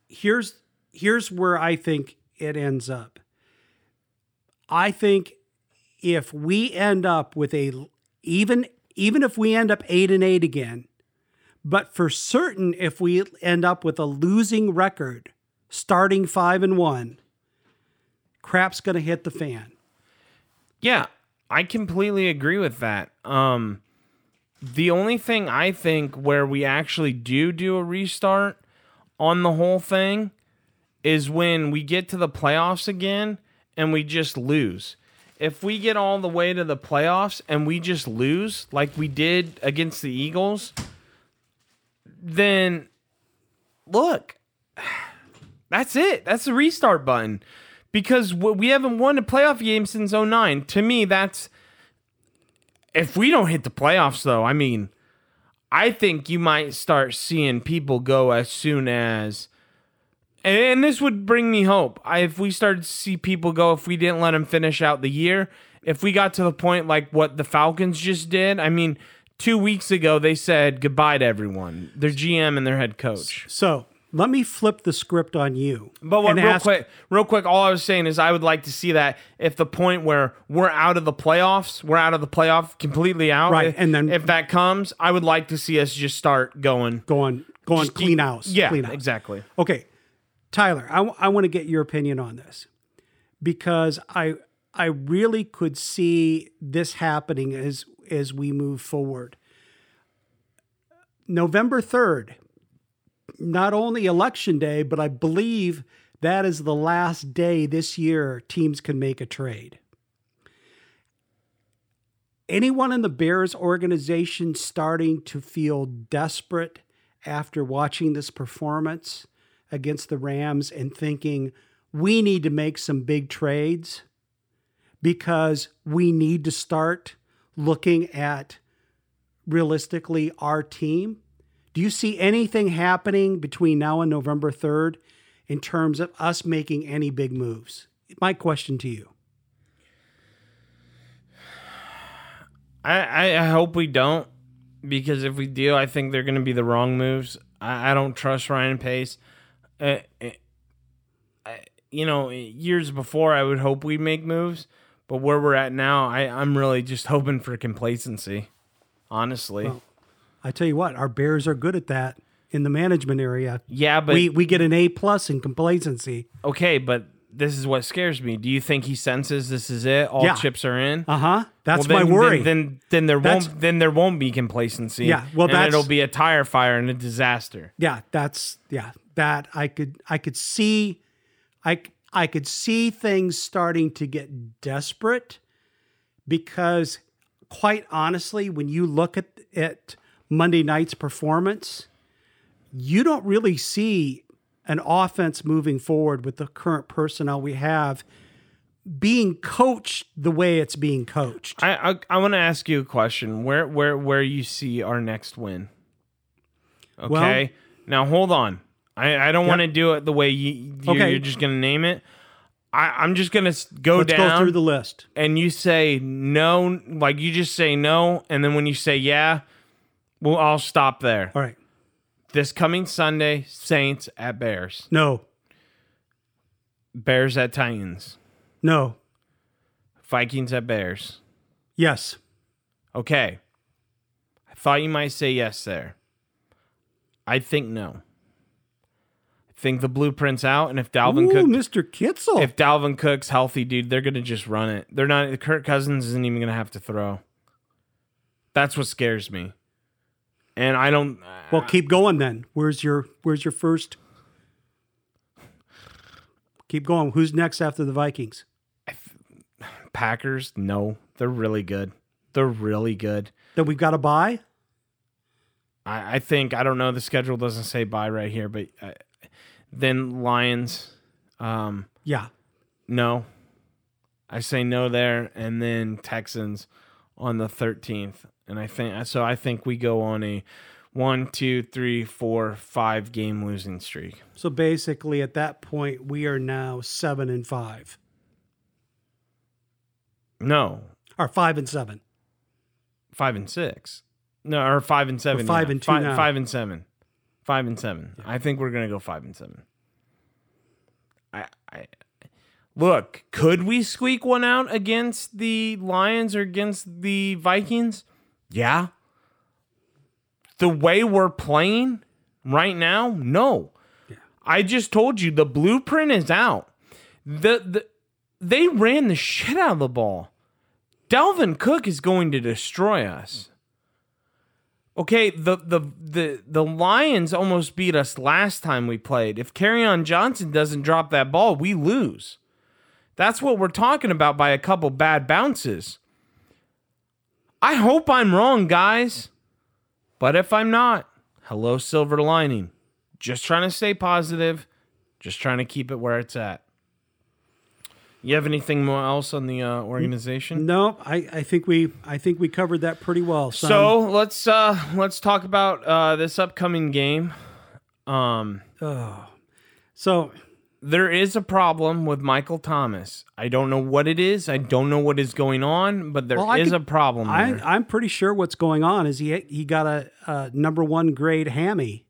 Here's here's where I think it ends up. I think if we end up with a even even if we end up 8 and 8 again, but for certain if we end up with a losing record starting 5 and 1, crap's going to hit the fan. Yeah, I completely agree with that. Um, the only thing I think where we actually do do a restart on the whole thing is when we get to the playoffs again and we just lose. If we get all the way to the playoffs and we just lose like we did against the Eagles, then look, that's it. That's the restart button. Because we haven't won a playoff game since 09. To me, that's if we don't hit the playoffs though, I mean, I think you might start seeing people go as soon as and this would bring me hope. I, if we started to see people go, if we didn't let them finish out the year, if we got to the point like what the Falcons just did, I mean, two weeks ago they said goodbye to everyone, their GM and their head coach. So let me flip the script on you. But what, real ask- quick, real quick, all I was saying is I would like to see that if the point where we're out of the playoffs, we're out of the playoff completely out, Right, if- and then- if that comes, I would like to see us just start going, going going clean keep- house. Yeah, clean house. exactly. Okay, Tyler, I, want to get your opinion on this because I I really could see this happening as as we move forward. November third, not only election day, but I believe that is the last day this year teams can make a trade. Anyone in the Bears organization starting to feel desperate after watching this performance against the Rams and thinking we need to make some big trades because we need to start looking at realistically our team? Do you see anything happening between now and November 3rd in terms of us making any big moves? My question to you. I, I, hope we don't because if we do, I think they're going to be the wrong moves. I, I don't trust Ryan Pace. Uh, uh, I, you know, years before, I would hope we make moves, but where we're at now, I, I'm really just hoping for complacency. Honestly, I tell you what, our Bears are good at that in the management area. yeah, but we we get an A plus in complacency. okay, but this is what scares me. Do you think he senses this is it? All Yeah. chips are in. Uh huh. That's Well, my worry. Then, then, then there That's- won't then there won't be complacency. Yeah, well, and it'll be a tire fire and a disaster. yeah, that's yeah. That I could I could see, I I could see things starting to get desperate, because quite honestly, when you look at at Monday night's performance, you don't really see an offense moving forward with the current personnel we have being coached the way it's being coached. I I, I want to ask you a question. Where where where you see our next win? Okay. now hold on. I, I don't want to do it the way you, you Okay. you're just gonna name it. I, I'm just gonna go Let's down go through the list. and you say no, like you just say no, and then when you say yeah, well I'll stop there. All right. This coming Sunday, Saints at Bears, No. Bears at Titans, No. Vikings at Bears. Yes. Okay. I thought you might say yes there. I think no. I think the blueprint's out, and if Dalvin Ooh, Cook, Mr. Kitzel. if Dalvin Cook's healthy, dude, they're gonna just run it. They're not. Kirk Cousins isn't even gonna have to throw. That's what scares me. And I don't. well, keep going then. Where's your Where's your first? Keep going. Who's next after the Vikings? Packers, no, they're really good. They're really good. That we've got to buy. I, I think I don't know. The schedule doesn't say buy right here, but uh, then Lions. Um, Yeah. No. I say no there, and then Texans on the 13th. And I think so. I think we go on a one, two, three, four, five game losing streak. So basically, at that point, we are now seven and five, No, or five and seven. five and six. No, or five and seven. Five and two five, now. Five and seven. Five and seven. I think we're gonna go five and seven. I, I look. Could we squeak one out against the Lions or against the Vikings? Yeah. The way we're playing right now, no. I just told you the blueprint is out. The, the they ran the shit out of the ball. Dalvin Cook is going to destroy us. Okay, the the the the Lions almost beat us last time we played. If on Johnson doesn't drop that ball, we lose. That's what we're talking about by a couple bad bounces. I hope I'm wrong, guys. But if I'm not, hello silver lining. Just trying to stay positive, just trying to keep it where it's at. You have anything more else on the uh, organization? No, I, I think we I think we covered that pretty well. Son. So let's uh, let's talk about uh, this upcoming game. Um, so there is a problem with Michael Thomas. I don't know what it is. I don't know what is going on, but there Well, is could- a problem. I, there. I'm pretty sure what's going on is he he got a, a number one grade hammy,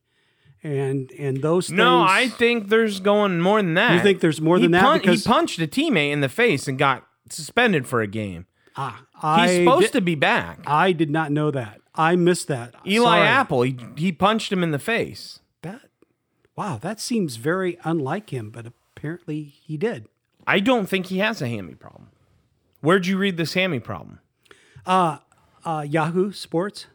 and and those no, things, I think there's going more than that. You think there's more He than that? pun- Because- he punched a teammate in the face and got suspended for a game. ah, He's supposed to be back. I did not know that. I missed that. Eli Sorry. Apple, he, he punched him in the face. That wow, that seems very unlike him, but apparently he did. I don't think he has a hammy problem. Where'd you read this hammy problem? Uh, Yahoo Sports.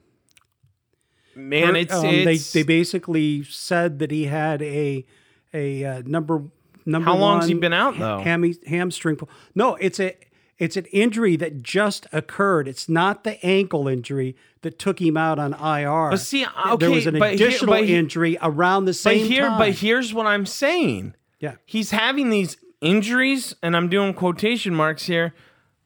Man, it's, Um, it's they they basically said that he had a a uh, number number. How long's he been out, though? Hammy, hamstring. pull. No, it's a it's an injury that just occurred. It's not the ankle injury that took him out on IR. But see, there was an here- additional but he- injury around the same but here, time. but here's what I'm saying. yeah, He's having these injuries, and I'm doing quotation marks here,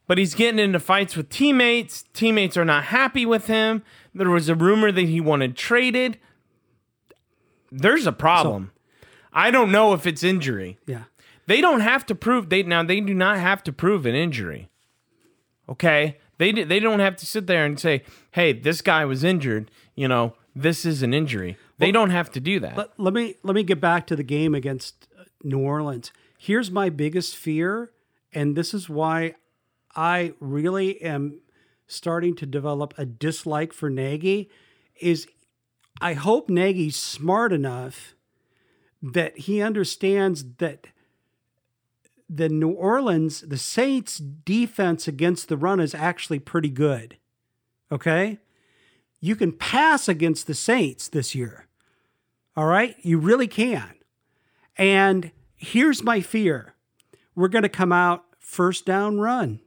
but he's getting into fights with teammates. Teammates are not happy with him. There was a rumor that he wanted traded. There's a problem. I don't know if it's injury. yeah. They don't have to prove they now they do not have to prove an injury. Okay? They they don't have to sit there and say, "Hey, this guy was injured, you know, this is an injury." They don't have to do that. Let, let me let me get back to the game against uh, New Orleans. Here's my biggest fear, and this is why I really am starting to develop a dislike for Nagy. Is I hope Nagy's smart enough that he understands that the New Orleans, the Saints' defense against the run is actually pretty good. Okay? You can pass against the Saints this year. All right? You really can. And here's my fear we're going to come out first down, run.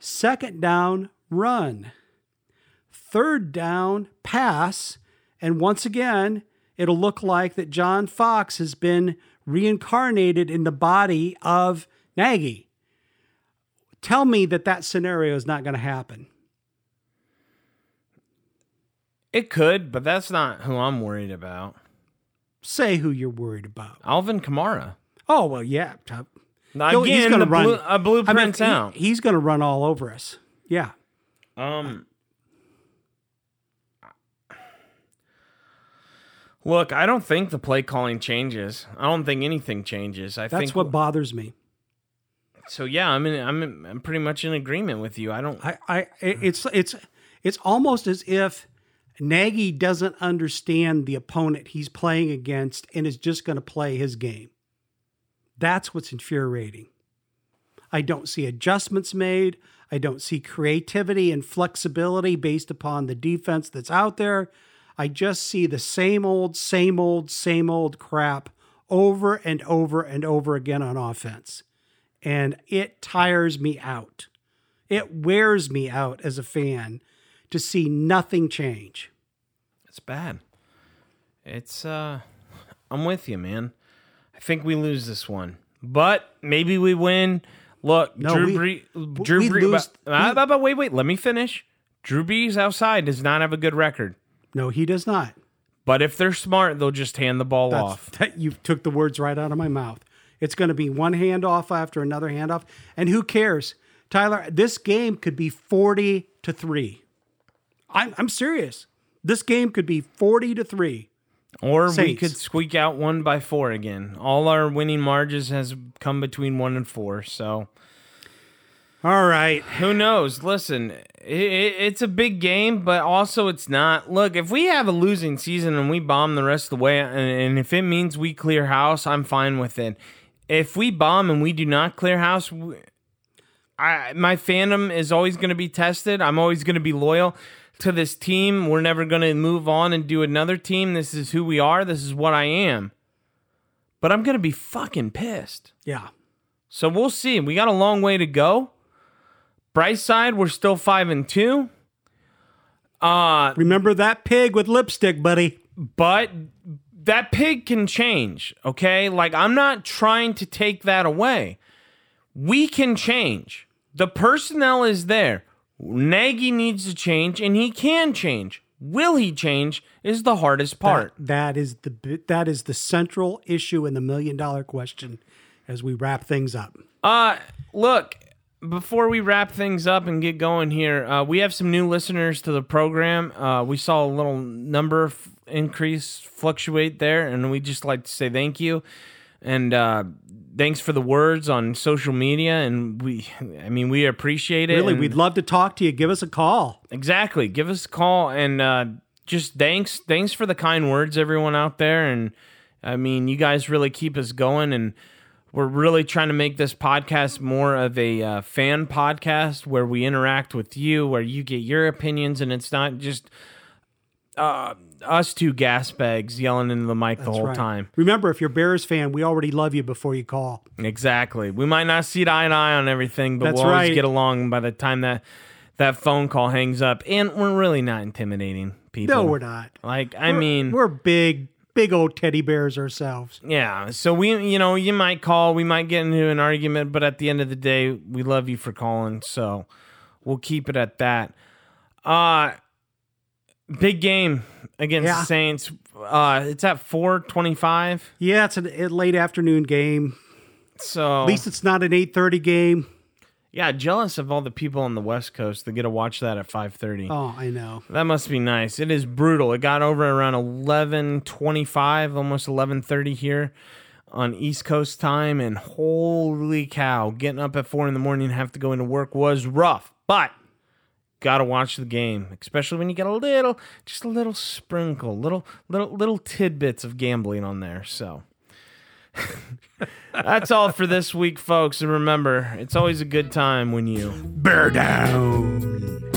Second down, run. Third down, pass. And once again, it'll look like that John Fox has been reincarnated in the body of Nagy. Tell me that that scenario is not going to happen. it could, but that's not who I'm worried about. Say who you're worried about. Alvin Kamara. Oh, well, yeah. He'll- Again, gonna the blue, a blueprint I mean, he- he's going to run all over us. Yeah. Um, look, I don't think the play calling changes. I don't think anything changes. I That's think what bothers me. So yeah, I'm in, I'm in, I'm pretty much in agreement with you. I don't. I, I it's it's it's almost as if Nagy doesn't understand the opponent he's playing against and is just going to play his game. That's what's infuriating. I don't see adjustments made. I don't see creativity and flexibility based upon the defense that's out there. I just see the same old, same old, same old crap over and over and over again on offense. And it tires me out. It wears me out as a fan to see nothing change. It's bad. It's uh, I'm with you, man. I think we lose this one, but maybe we win. Look, No, Drew we- Brees. Drew we Brees. lose- but, uh, but- but wait, wait. Let me finish. Drew Brees outside does not have a good record, No, he does not. but if they're smart, they'll just hand the ball That's, off. That, you took the words right out of my mouth. It's going to be one handoff after another handoff. And who cares? Tyler, this game could be 40 to 3. I'm, I'm serious. This game could be 40 to 3. Or we could squeak out one by four again. All our winning margins has come between one and four. So All right. who knows? Listen, it, it, it's a big game, but also it's not. Look, if we have a losing season and we bomb the rest of the way, and, and if it means we clear house, I'm fine with it. If we bomb and we do not clear house, I my fandom is always going to be tested. I'm always going to be loyal to this team. We're never going to move on and do another team. This is who we are. This is what I am. But I'm going to be fucking pissed. Yeah. So we'll see. We got a long way to go. Bright side, we're still five and two. Uh, Remember that pig with lipstick, buddy. but that pig can change, okay? Like I'm not trying to take that away. We can change. The personnel is there. Nagy needs to change and he can change. Will he change is the hardest part. That, that is the that is the central issue and the million dollar question as we wrap things up. Uh, look, before we wrap things up and get going here, uh, we have some new listeners to the program. Uh, we saw a little number f- increase fluctuate there, and we just like to say thank you. And uh, thanks for the words on social media. And we, I mean, we appreciate it. Really, we'd love to talk to you. Give us a call. Exactly. Give us a call and uh, just thanks, thanks for the kind words, everyone out there. And I mean, you guys really keep us going, and we're really trying to make this podcast more of a uh, fan podcast where we interact with you, where you get your opinions, and it's not just uh, us two gas bags yelling into the mic the whole Right. time. Remember, if you're Bears fan, we already love you before you call. Exactly. We might not see eye to eye on everything, but That's we'll always right. get along by the time that that phone call hangs up. And we're really not intimidating people. No, we're not. Like, I We're- mean, we're big, big old teddy bears ourselves. yeah. So we, you know, you might call, we might get into an argument, but at the end of the day, we love you for calling. So we'll keep it at that. Uh big game against Yeah. the Saints. Uh it's at 425. Yeah, it's a late afternoon game. So At least it's not an 8:30 game. yeah, jealous of all the people on the West Coast that get to watch that at 5:30. Oh, I know. That must be nice. It is brutal. It got over around 11:25, almost 11:30 here on East Coast time and holy cow, getting up at 4 in the morning and have to go into work was rough. But got to watch the game, especially when you get a little just a little sprinkle, little little little tidbits of gambling on there. So That's all for this week, folks. And remember, it's always a good time when you Bear down.